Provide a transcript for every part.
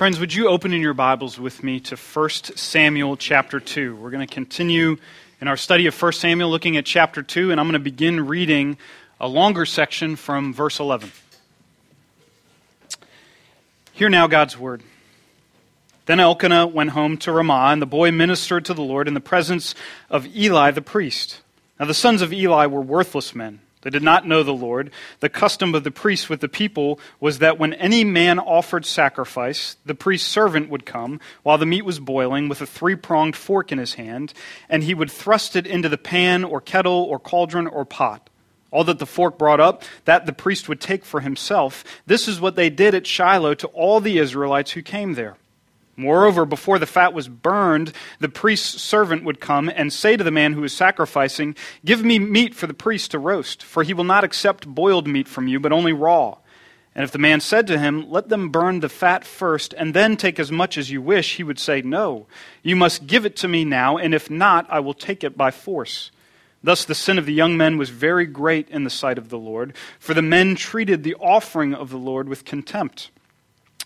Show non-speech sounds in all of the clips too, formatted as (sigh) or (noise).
Friends, would you open in your Bibles with me to 1 Samuel chapter 2? We're going to continue in our study of 1 Samuel looking at chapter 2, and I'm going to begin reading a longer section from verse 11. Hear now God's word. Then Elkanah went home to Ramah, and the boy ministered to the Lord in the presence of Eli the priest. Now the sons of Eli were worthless men they did not know the Lord. The custom of the priests with the people was that when any man offered sacrifice, the priest's servant would come while the meat was boiling with a three pronged fork in his hand, and he would thrust it into the pan or kettle or cauldron or pot. All that the fork brought up, that the priest would take for himself. This is what they did at Shiloh to all the Israelites who came there. Moreover, before the fat was burned, the priest's servant would come and say to the man who was sacrificing, Give me meat for the priest to roast, for he will not accept boiled meat from you, but only raw. And if the man said to him, Let them burn the fat first, and then take as much as you wish, he would say, No, you must give it to me now, and if not, I will take it by force. Thus the sin of the young men was very great in the sight of the Lord, for the men treated the offering of the Lord with contempt.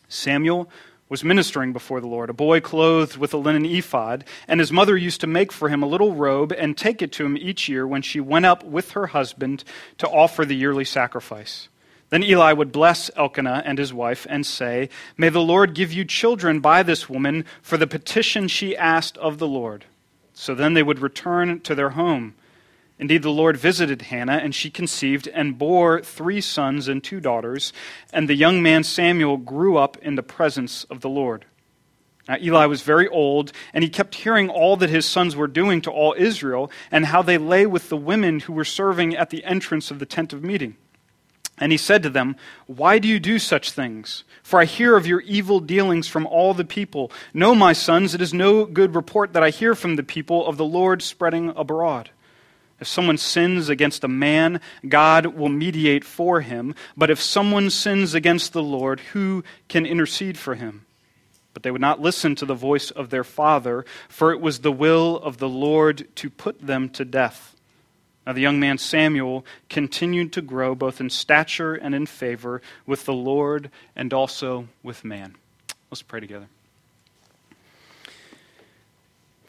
Samuel was ministering before the Lord, a boy clothed with a linen ephod, and his mother used to make for him a little robe and take it to him each year when she went up with her husband to offer the yearly sacrifice. Then Eli would bless Elkanah and his wife and say, May the Lord give you children by this woman for the petition she asked of the Lord. So then they would return to their home. Indeed, the Lord visited Hannah, and she conceived and bore three sons and two daughters. And the young man Samuel grew up in the presence of the Lord. Now, Eli was very old, and he kept hearing all that his sons were doing to all Israel, and how they lay with the women who were serving at the entrance of the tent of meeting. And he said to them, Why do you do such things? For I hear of your evil dealings from all the people. No, my sons, it is no good report that I hear from the people of the Lord spreading abroad. If someone sins against a man, God will mediate for him. But if someone sins against the Lord, who can intercede for him? But they would not listen to the voice of their father, for it was the will of the Lord to put them to death. Now the young man Samuel continued to grow both in stature and in favor with the Lord and also with man. Let's pray together.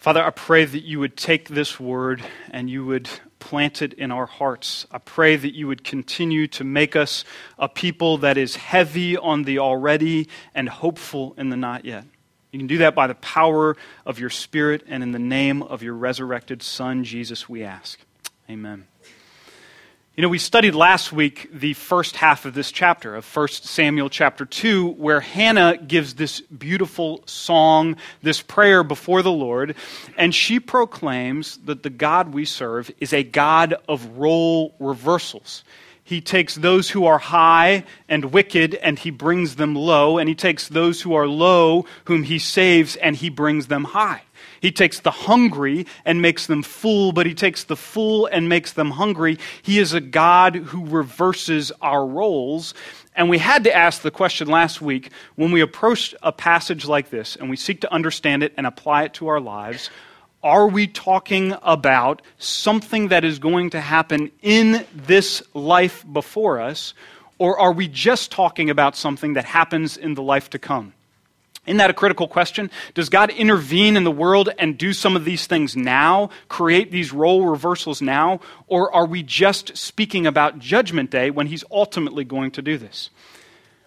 Father, I pray that you would take this word and you would plant it in our hearts. I pray that you would continue to make us a people that is heavy on the already and hopeful in the not yet. You can do that by the power of your Spirit and in the name of your resurrected Son, Jesus, we ask. Amen. You know, we studied last week the first half of this chapter, of 1 Samuel chapter 2, where Hannah gives this beautiful song, this prayer before the Lord, and she proclaims that the God we serve is a God of role reversals. He takes those who are high and wicked and he brings them low, and he takes those who are low, whom he saves, and he brings them high. He takes the hungry and makes them full, but he takes the full and makes them hungry. He is a God who reverses our roles. And we had to ask the question last week when we approach a passage like this and we seek to understand it and apply it to our lives are we talking about something that is going to happen in this life before us, or are we just talking about something that happens in the life to come? Isn't that a critical question? Does God intervene in the world and do some of these things now, create these role reversals now, or are we just speaking about Judgment Day when He's ultimately going to do this?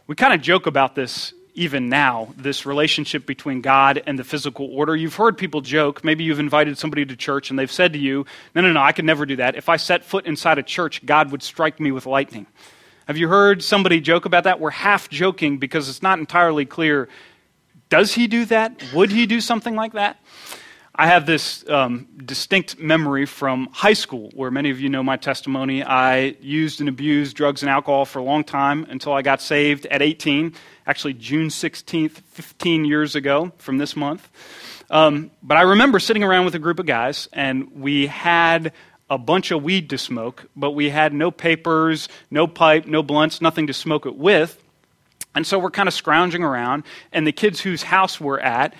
We kind of joke about this even now, this relationship between God and the physical order. You've heard people joke, maybe you've invited somebody to church and they've said to you, No, no, no, I could never do that. If I set foot inside a church, God would strike me with lightning. Have you heard somebody joke about that? We're half joking because it's not entirely clear does he do that? Would he do something like that? I have this um, distinct memory from high school, where many of you know my testimony. I used and abused drugs and alcohol for a long time until I got saved at 18, actually, June 16th, 15 years ago from this month. Um, but I remember sitting around with a group of guys, and we had a bunch of weed to smoke, but we had no papers, no pipe, no blunts, nothing to smoke it with. And so we're kind of scrounging around, and the kids whose house we're at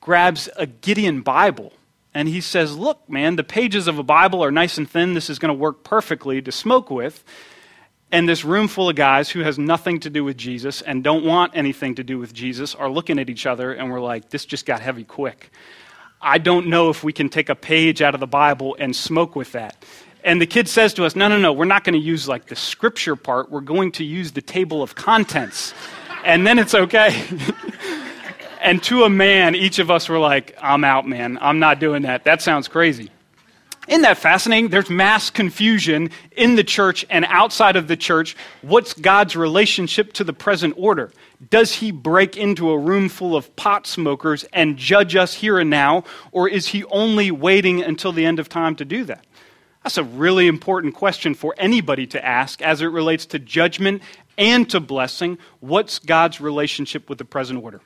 grabs a Gideon Bible. And he says, Look, man, the pages of a Bible are nice and thin. This is going to work perfectly to smoke with. And this room full of guys who has nothing to do with Jesus and don't want anything to do with Jesus are looking at each other and we're like, this just got heavy quick. I don't know if we can take a page out of the Bible and smoke with that. And the kid says to us, no, no, no, we're not going to use like the scripture part. We're going to use the table of contents. And then it's okay. (laughs) and to a man, each of us were like, I'm out, man. I'm not doing that. That sounds crazy. Isn't that fascinating? There's mass confusion in the church and outside of the church. What's God's relationship to the present order? Does he break into a room full of pot smokers and judge us here and now, or is he only waiting until the end of time to do that? That's a really important question for anybody to ask as it relates to judgment and to blessing. What's God's relationship with the present order?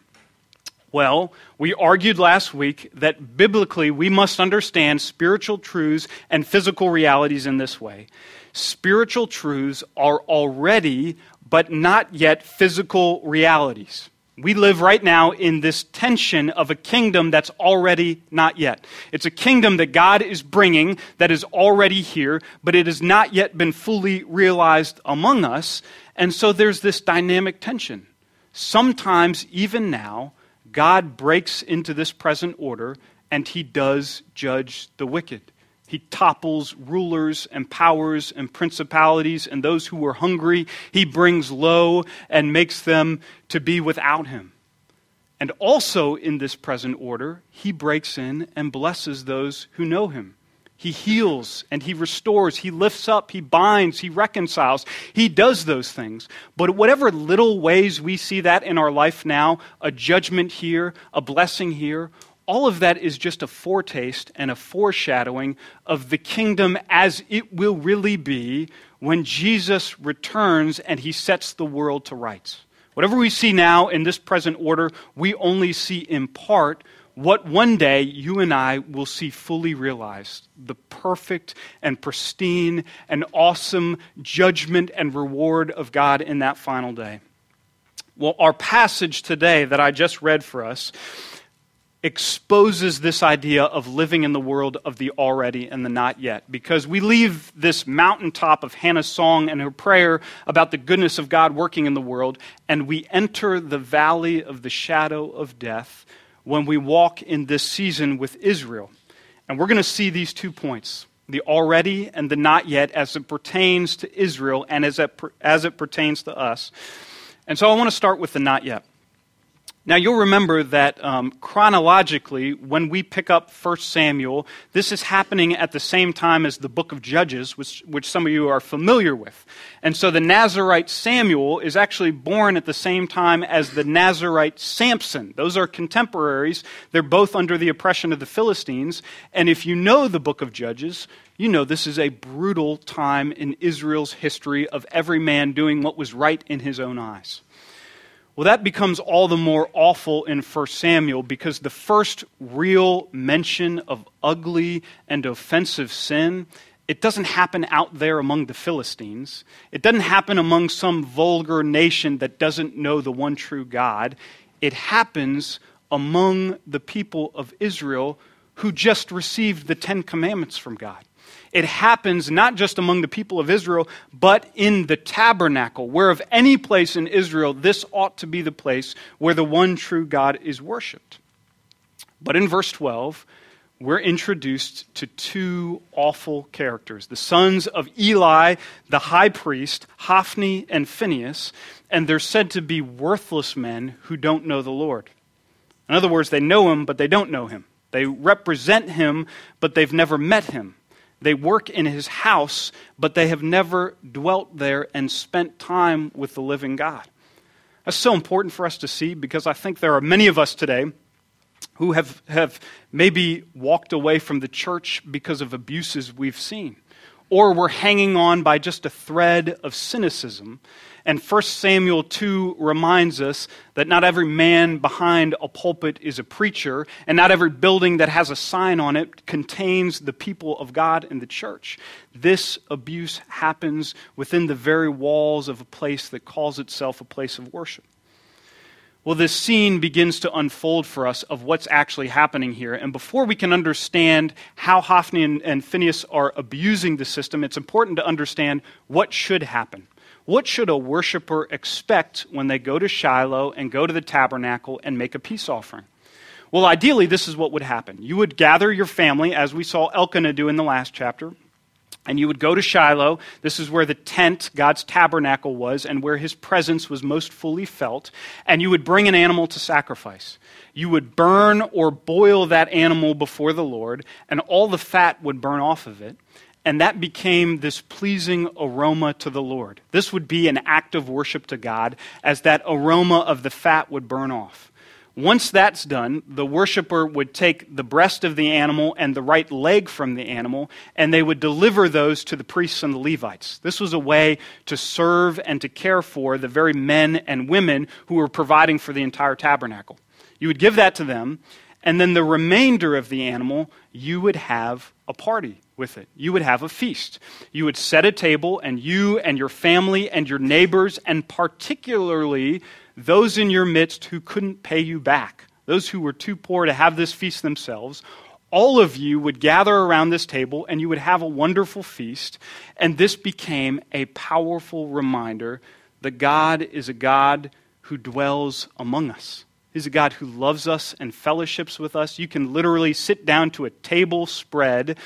Well, we argued last week that biblically we must understand spiritual truths and physical realities in this way. Spiritual truths are already, but not yet, physical realities. We live right now in this tension of a kingdom that's already not yet. It's a kingdom that God is bringing that is already here, but it has not yet been fully realized among us. And so there's this dynamic tension. Sometimes, even now, God breaks into this present order and he does judge the wicked. He topples rulers and powers and principalities and those who were hungry. He brings low and makes them to be without him. And also in this present order, he breaks in and blesses those who know him. He heals and he restores. He lifts up, he binds, he reconciles. He does those things. But whatever little ways we see that in our life now, a judgment here, a blessing here, all of that is just a foretaste and a foreshadowing of the kingdom as it will really be when Jesus returns and he sets the world to rights. Whatever we see now in this present order, we only see in part what one day you and I will see fully realized the perfect and pristine and awesome judgment and reward of God in that final day. Well, our passage today that I just read for us exposes this idea of living in the world of the already and the not yet. Because we leave this mountaintop of Hannah's song and her prayer about the goodness of God working in the world, and we enter the valley of the shadow of death when we walk in this season with Israel. And we're going to see these two points the already and the not yet as it pertains to Israel and as it, as it pertains to us. And so I want to start with the not yet. Now, you'll remember that um, chronologically, when we pick up 1 Samuel, this is happening at the same time as the book of Judges, which, which some of you are familiar with. And so the Nazarite Samuel is actually born at the same time as the Nazarite Samson. Those are contemporaries. They're both under the oppression of the Philistines. And if you know the book of Judges, you know this is a brutal time in Israel's history of every man doing what was right in his own eyes. Well, that becomes all the more awful in 1 Samuel because the first real mention of ugly and offensive sin, it doesn't happen out there among the Philistines. It doesn't happen among some vulgar nation that doesn't know the one true God. It happens among the people of Israel who just received the Ten Commandments from God. It happens not just among the people of Israel, but in the tabernacle, where of any place in Israel, this ought to be the place where the one true God is worshiped. But in verse 12, we're introduced to two awful characters the sons of Eli, the high priest, Hophni and Phinehas, and they're said to be worthless men who don't know the Lord. In other words, they know him, but they don't know him. They represent him, but they've never met him. They work in his house, but they have never dwelt there and spent time with the living God. That's so important for us to see because I think there are many of us today who have, have maybe walked away from the church because of abuses we've seen, or we're hanging on by just a thread of cynicism and 1 Samuel 2 reminds us that not every man behind a pulpit is a preacher, and not every building that has a sign on it contains the people of God and the church. This abuse happens within the very walls of a place that calls itself a place of worship. Well, this scene begins to unfold for us of what's actually happening here. And before we can understand how Hophni and, and Phinehas are abusing the system, it's important to understand what should happen. What should a worshiper expect when they go to Shiloh and go to the tabernacle and make a peace offering? Well, ideally, this is what would happen. You would gather your family, as we saw Elkanah do in the last chapter, and you would go to Shiloh. This is where the tent, God's tabernacle, was, and where his presence was most fully felt. And you would bring an animal to sacrifice. You would burn or boil that animal before the Lord, and all the fat would burn off of it. And that became this pleasing aroma to the Lord. This would be an act of worship to God as that aroma of the fat would burn off. Once that's done, the worshiper would take the breast of the animal and the right leg from the animal, and they would deliver those to the priests and the Levites. This was a way to serve and to care for the very men and women who were providing for the entire tabernacle. You would give that to them, and then the remainder of the animal, you would have a party with it. You would have a feast. You would set a table, and you and your family and your neighbors, and particularly those in your midst who couldn't pay you back, those who were too poor to have this feast themselves, all of you would gather around this table and you would have a wonderful feast. And this became a powerful reminder that God is a God who dwells among us. He's a God who loves us and fellowships with us. You can literally sit down to a table spread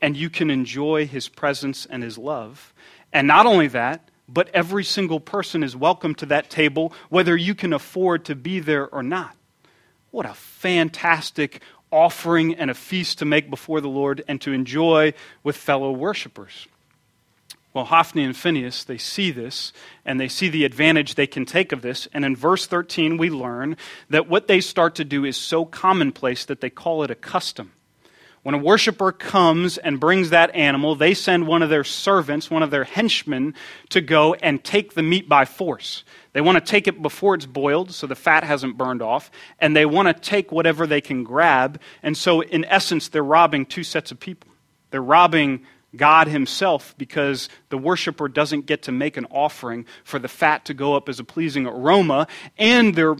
and you can enjoy his presence and his love. And not only that, but every single person is welcome to that table, whether you can afford to be there or not. What a fantastic offering and a feast to make before the Lord and to enjoy with fellow worshipers. Well, Hophni and Phinehas, they see this and they see the advantage they can take of this. And in verse 13, we learn that what they start to do is so commonplace that they call it a custom. When a worshiper comes and brings that animal, they send one of their servants, one of their henchmen, to go and take the meat by force. They want to take it before it's boiled so the fat hasn't burned off, and they want to take whatever they can grab. And so, in essence, they're robbing two sets of people. They're robbing God Himself because the worshiper doesn't get to make an offering for the fat to go up as a pleasing aroma, and they're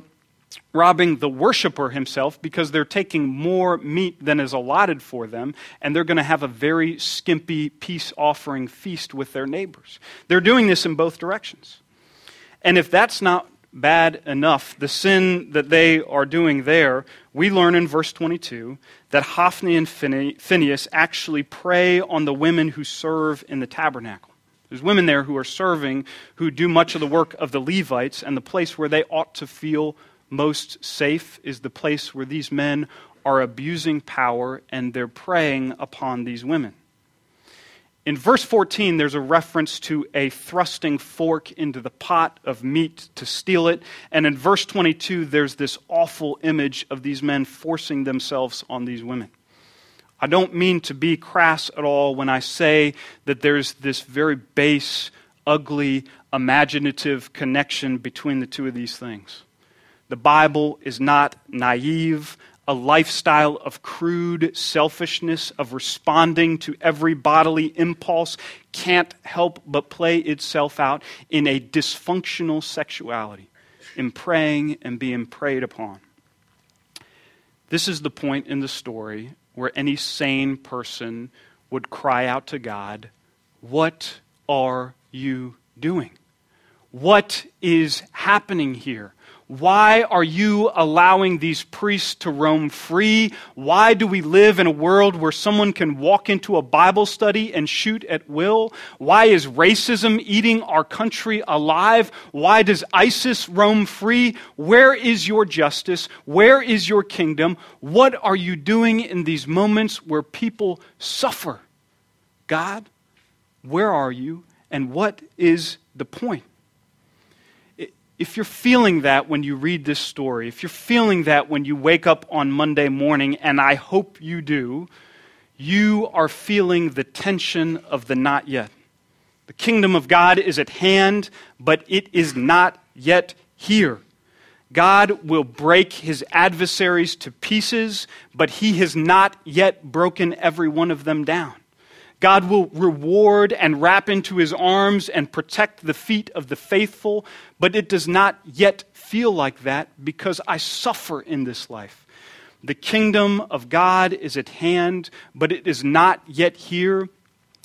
robbing the worshiper himself because they're taking more meat than is allotted for them, and they're going to have a very skimpy peace offering feast with their neighbors. They're doing this in both directions. And if that's not bad enough, the sin that they are doing there, we learn in verse 22 that Hophni and Phinehas actually prey on the women who serve in the tabernacle. There's women there who are serving, who do much of the work of the Levites, and the place where they ought to feel most safe is the place where these men are abusing power and they're preying upon these women. In verse 14, there's a reference to a thrusting fork into the pot of meat to steal it. And in verse 22, there's this awful image of these men forcing themselves on these women. I don't mean to be crass at all when I say that there's this very base, ugly, imaginative connection between the two of these things. The Bible is not naive, a lifestyle of crude selfishness, of responding to every bodily impulse, can't help but play itself out in a dysfunctional sexuality, in preying and being preyed upon. This is the point in the story where any sane person would cry out to God, What are you doing? What is happening here? Why are you allowing these priests to roam free? Why do we live in a world where someone can walk into a Bible study and shoot at will? Why is racism eating our country alive? Why does ISIS roam free? Where is your justice? Where is your kingdom? What are you doing in these moments where people suffer? God, where are you? And what is the point? If you're feeling that when you read this story, if you're feeling that when you wake up on Monday morning, and I hope you do, you are feeling the tension of the not yet. The kingdom of God is at hand, but it is not yet here. God will break his adversaries to pieces, but he has not yet broken every one of them down. God will reward and wrap into his arms and protect the feet of the faithful, but it does not yet feel like that because I suffer in this life. The kingdom of God is at hand, but it is not yet here.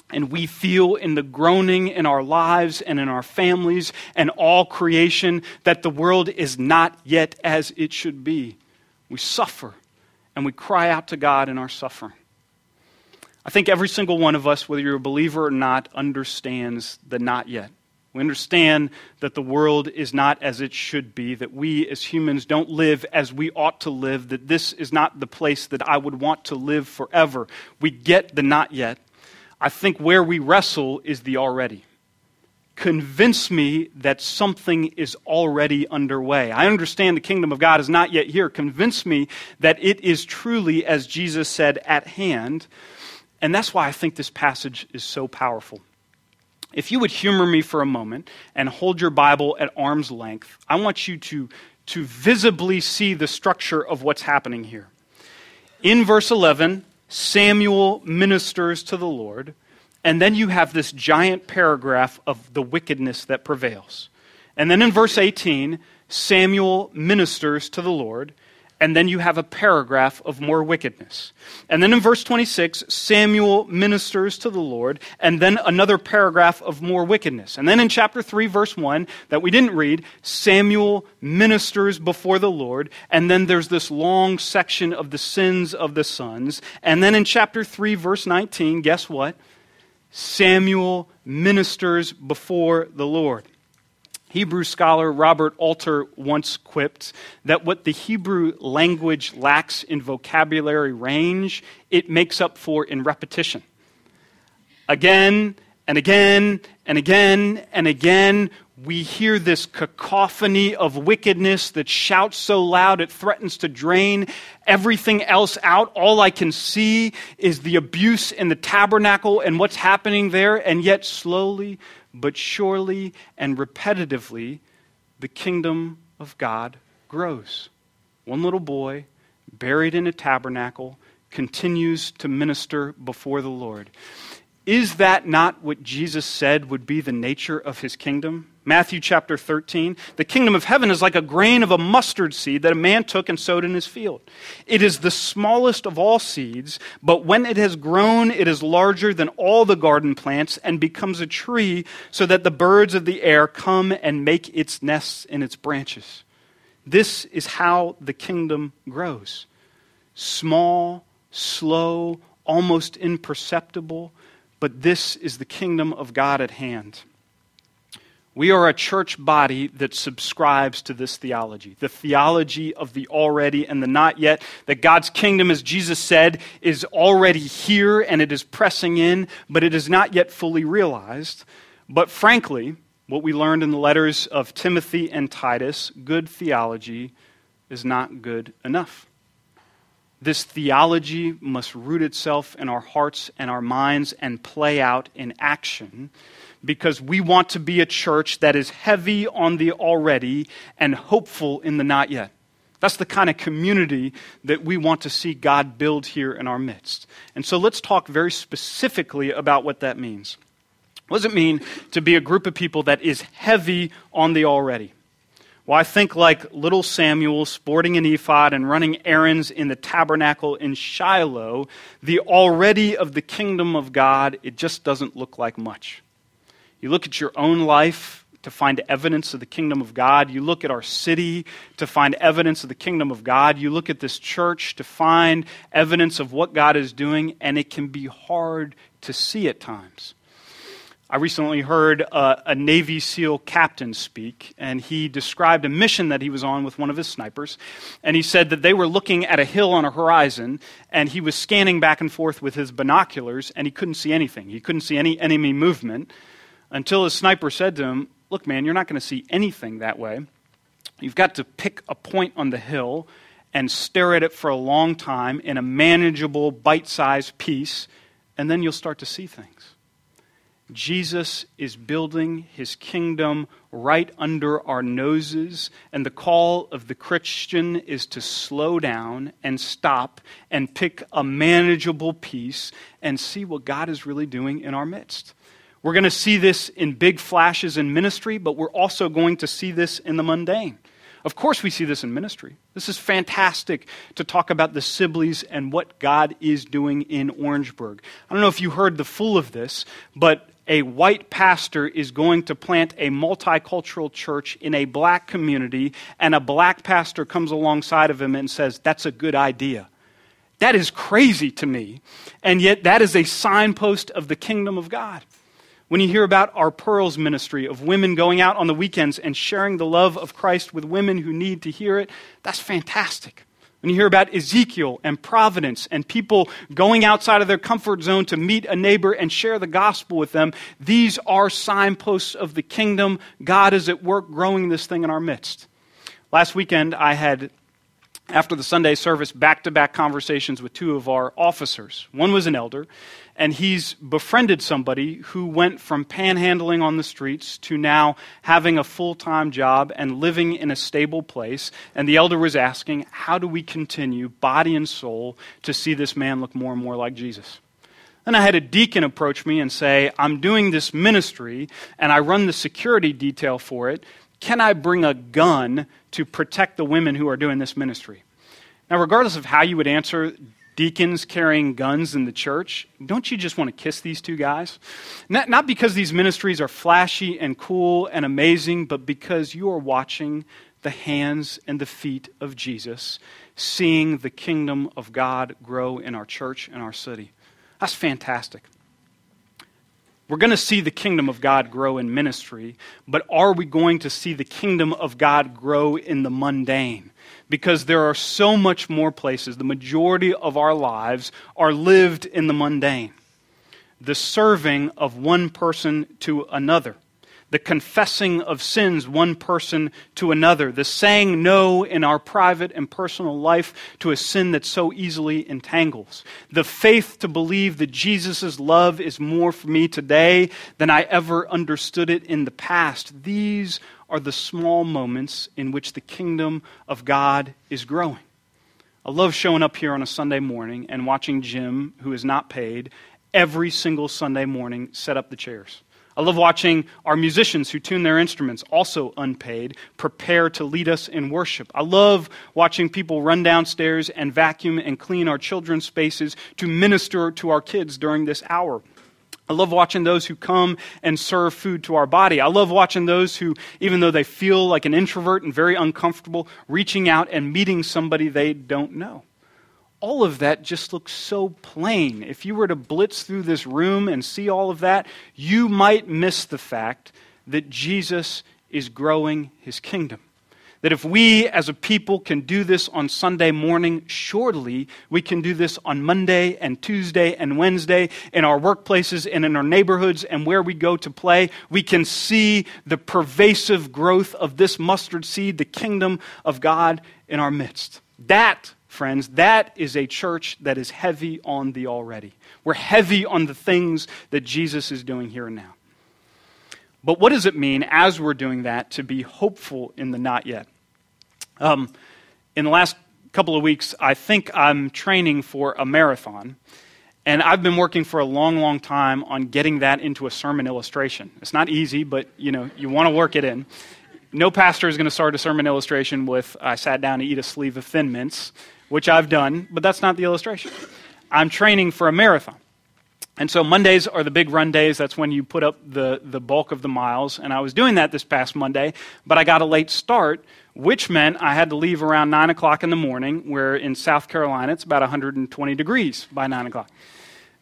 and we feel in the groaning in our lives and in our families and all creation that the world is not yet as it should be. We suffer and we cry out to God in our suffering. I think every single one of us, whether you're a believer or not, understands the not yet. We understand that the world is not as it should be, that we as humans don't live as we ought to live, that this is not the place that I would want to live forever. We get the not yet. I think where we wrestle is the already. Convince me that something is already underway. I understand the kingdom of God is not yet here. Convince me that it is truly, as Jesus said, at hand. And that's why I think this passage is so powerful. If you would humor me for a moment and hold your Bible at arm's length, I want you to, to visibly see the structure of what's happening here. In verse 11, Samuel ministers to the Lord, and then you have this giant paragraph of the wickedness that prevails. And then in verse 18, Samuel ministers to the Lord, and then you have a paragraph of more wickedness. And then in verse 26, Samuel ministers to the Lord, and then another paragraph of more wickedness. And then in chapter 3, verse 1, that we didn't read, Samuel ministers before the Lord, and then there's this long section of the sins of the sons. And then in chapter 3, verse 19, guess what? Samuel ministers before the Lord. Hebrew scholar Robert Alter once quipped that what the Hebrew language lacks in vocabulary range, it makes up for in repetition. Again and again and again and again, we hear this cacophony of wickedness that shouts so loud it threatens to drain everything else out. All I can see is the abuse in the tabernacle and what's happening there, and yet slowly but surely and repetitively, the kingdom of God grows. One little boy, buried in a tabernacle, continues to minister before the Lord. Is that not what Jesus said would be the nature of his kingdom? Matthew chapter 13. The kingdom of heaven is like a grain of a mustard seed that a man took and sowed in his field. It is the smallest of all seeds, but when it has grown, it is larger than all the garden plants and becomes a tree so that the birds of the air come and make its nests in its branches. This is how the kingdom grows small, slow, almost imperceptible, but this is the kingdom of God at hand. We are a church body that subscribes to this theology the theology of the already and the not yet. That God's kingdom, as Jesus said, is already here and it is pressing in, but it is not yet fully realized. But frankly, what we learned in the letters of Timothy and Titus good theology is not good enough. This theology must root itself in our hearts and our minds and play out in action because we want to be a church that is heavy on the already and hopeful in the not yet. That's the kind of community that we want to see God build here in our midst. And so let's talk very specifically about what that means. What does it mean to be a group of people that is heavy on the already? Well, I think like little Samuel sporting an ephod and running errands in the tabernacle in Shiloh, the already of the kingdom of God, it just doesn't look like much. You look at your own life to find evidence of the kingdom of God. You look at our city to find evidence of the kingdom of God. You look at this church to find evidence of what God is doing, and it can be hard to see at times. I recently heard a, a, Navy SEAL captain speak, and he described a mission that he was on with one of his snipers. And he said that they were looking at a hill on a horizon, and he was scanning back and forth with his binoculars, and he couldn't see anything. He couldn't see any enemy movement until his sniper said to him, Look, man, you're not going to see anything that way. You've got to pick a point on the hill and stare at it for a long time in a manageable, bite sized piece, and then you'll start to see things. Jesus is building his kingdom right under our noses, and the call of the Christian is to slow down and stop and pick a manageable piece and see what God is really doing in our midst. We're going to see this in big flashes in ministry, but we're also going to see this in the mundane. Of course, we see this in ministry. This is fantastic to talk about the Sibleys and what God is doing in Orangeburg. I don't know if you heard the full of this, but a white pastor is going to plant a multicultural church in a black community, and a black pastor comes alongside of him and says, That's a good idea. That is crazy to me, and yet that is a signpost of the kingdom of God. When you hear about our Pearls ministry of women going out on the weekends and sharing the love of Christ with women who need to hear it, that's fantastic. When you hear about Ezekiel and Providence and people going outside of their comfort zone to meet a neighbor and share the gospel with them, these are signposts of the kingdom. God is at work growing this thing in our midst. Last weekend, I had after the Sunday service, back to back conversations with two of our officers. One was an elder, and he's befriended somebody who went from panhandling on the streets to now having a full time job and living in a stable place. And the elder was asking, How do we continue, body and soul, to see this man look more and more like Jesus? Then I had a deacon approach me and say, I'm doing this ministry and I run the security detail for it. Can I bring a gun to protect the women who are doing this ministry? Now, regardless of how you would answer deacons carrying guns in the church, don't you just want to kiss these two guys? Not, not because these ministries are flashy and cool and amazing, but because you are watching the hands and the feet of Jesus, seeing the kingdom of God grow in our church and our city. That's fantastic. We're going to see the kingdom of God grow in ministry, but are we going to see the kingdom of God grow in the mundane? Because there are so much more places, the majority of our lives are lived in the mundane. The serving of one person to another the confessing of sins one person to another, the saying no in our private and personal life to a sin that so easily entangles, the faith to believe that Jesus' love is more for me today than I ever understood it in the past. These are the small moments in which the kingdom of God is growing. I love showing up here on a Sunday morning and watching Jim, who is not paid, every single Sunday morning set up the chairs. I love watching our musicians who tune their instruments, also unpaid, prepare to lead us in worship. I love watching people run downstairs and vacuum and clean our children's spaces to minister to our kids during this hour. I love watching those who come and serve food to our body. I love watching those who, even though they feel like an introvert and very uncomfortable, reaching out and meeting somebody they don't know all of that just looks so plain. If you were to blitz through this room and see all of that, you might miss the fact that Jesus is growing his kingdom. That if we as a people can do this on Sunday morning, surely we can do this on Monday and Tuesday and Wednesday in our workplaces and in our neighborhoods and where we go to play. We can see the pervasive growth of this mustard seed, the kingdom of God in our midst. That friends, that is a church that is heavy on the already. We're heavy on the things that Jesus is doing here and now. But what does it mean as we're doing that to be hopeful in the not yet? Um, in the last couple of weeks, I think I'm training for a marathon. And I've been working for a long, long time on getting that into a sermon illustration. It's not easy, but you know, you want to work it in. No pastor is going to start a sermon illustration with I sat down to eat a sleeve of thin mints which I've done, but that's not the illustration. I'm training for a marathon. And so Mondays are the big run days. That's when you put up the, the bulk of the miles. And I was doing that this past Monday, but I got a late start, which meant I had to leave around 9 o'clock in the morning, where in South Carolina it's about 120 degrees by 9 o'clock.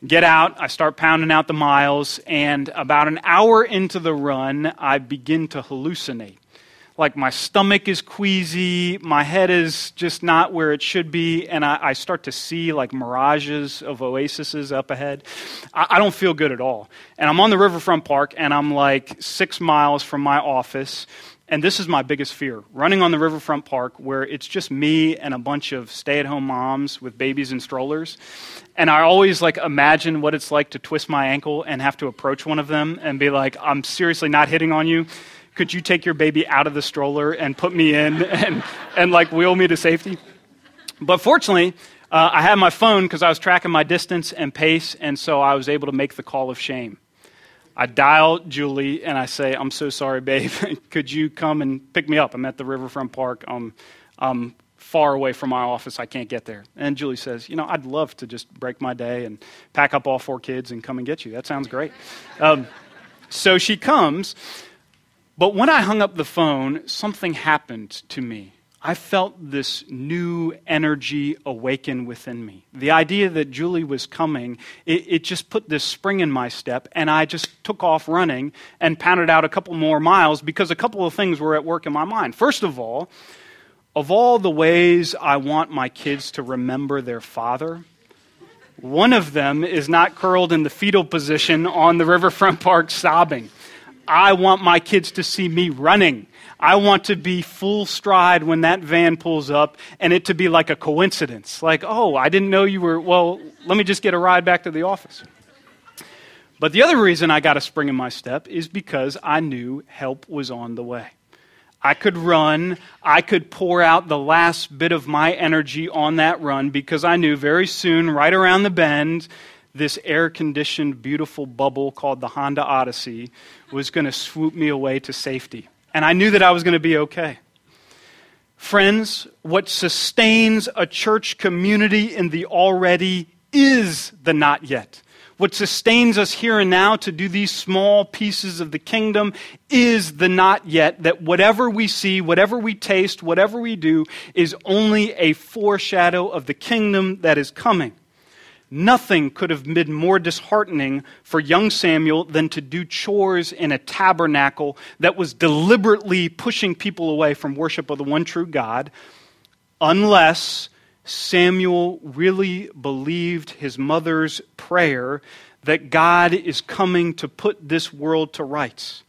Get out, I start pounding out the miles, and about an hour into the run, I begin to hallucinate like my stomach is queasy, my head is just not where it should be, and I, I start to see like mirages of oases up ahead. I, I, don't feel good at all. And I'm on the riverfront park, and I'm like six miles from my office. And this is my biggest fear running on the riverfront park where it's just me and a bunch of stay at home moms with babies and strollers. And I always like imagine what it's like to twist my ankle and have to approach one of them and be like, I'm seriously not hitting on you could you take your baby out of the stroller and put me in (laughs) and, and like wheel me to safety? But fortunately, uh, I had my phone because I was tracking my distance and pace, and so I was able to make the call of shame. I dial Julie and I say, I'm so sorry, babe. (laughs) Could you come and pick me up? I'm at the Riverfront Park. I'm, I'm far away from my office. I can't get there. And Julie says, You know, I'd love to just break my day and pack up all four kids and come and get you. That sounds great. Um, so she comes. But when I hung up the phone, something happened to me. I felt this new energy awaken within me. The idea that Julie was coming, it, it, just put this spring in my step, and I just took off running and pounded out a couple more miles because a couple of things were at work in my mind. First of all, of all the ways I want my kids to remember their father, one of them is not curled in the fetal position on the riverfront park sobbing. I want my kids to see me running I want to be full stride when that van pulls up and it to be like a coincidence. Like, oh, I didn't know you were, well, let me just get a ride back to the office. But the other reason I got a spring in my step is because I knew help was on the way. I could run. I could pour out the last bit of my energy on that run because I knew very soon, right around the bend, this air conditioned, beautiful bubble called the Honda Odyssey was going to swoop me away to safety and I knew that I was going to be okay. Friends, what sustains a church community in the already is the not yet. What sustains us here and now to do these small pieces of the kingdom is the not yet, that whatever we see, whatever we taste, whatever we do is only a foreshadow of the kingdom that is coming. Nothing could have been more disheartening for young Samuel than to do chores in a tabernacle that was deliberately pushing people away from worship of the one true God, unless Samuel really believed his mother's prayer that God is coming to put this world to rights.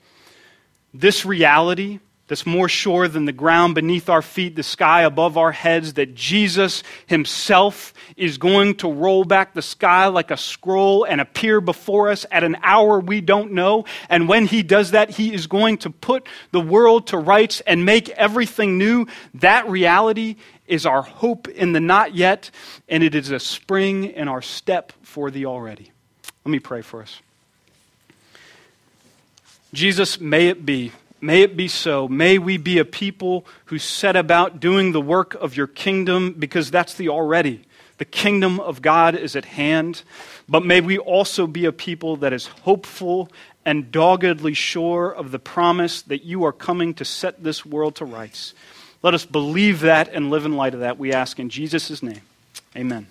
This reality that's more sure than the ground beneath our feet, the sky above our heads, that Jesus himself is going to roll back the sky like a scroll and appear before us at an hour we don't know. And when he does that, he is going to put the world to rights and make everything new. That reality is our hope in the not yet, and it is a spring in our step for the already. Let me pray for us. Jesus, may it be May it be so. May we be a people who set about doing the work of your kingdom because that's the already. The kingdom of God is at hand. But may we also be a people that is hopeful and doggedly sure of the promise that you are coming to set this world to rights. Let us believe that and live in light of that, we ask in Jesus' name. Amen.